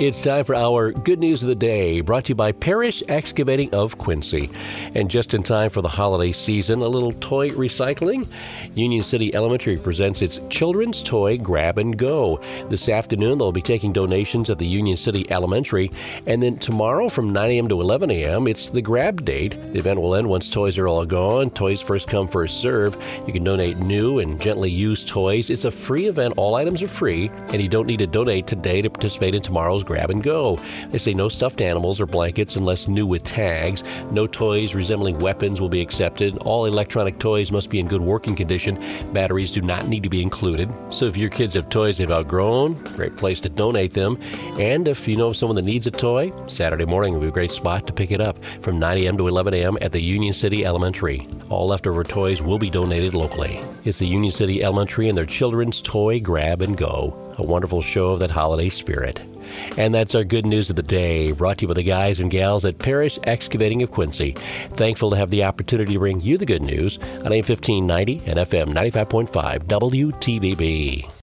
It's time for our good news of the day, brought to you by Parrish Excavating of Quincy. And just in time for the holiday season, a little toy recycling. Union City Elementary presents its Children's Toy Grab and Go. This afternoon, they'll be taking donations at the Union City Elementary. And then tomorrow from 9 a.m. to 11 a.m., it's the grab date. The event will end once toys are all gone. Toys first come, first serve. You can donate new and gently used toys. It's a free event. All items are free, and you don't need to donate today to participate in tomorrow's grab and go. They say no stuffed animals or blankets unless new with tags. No toys resembling weapons will be accepted. All electronic toys must be in good working condition. Batteries do not need to be included. So if your kids have toys they've outgrown, great place to donate them. And if you know someone that needs a toy, Saturday morning will be a great spot to pick it up from 9 a.m. to 11 a.m. at the Union City Elementary. All leftover toys will be donated locally. It's the Union City Elementary and their children's toy grab and go. A wonderful show of that holiday spirit. And that's our good news of the day, brought to you by the guys and gals at Parrish Excavating of Quincy. Thankful to have the opportunity to bring you the good news on AM 1590 and FM 95.5 WTVB.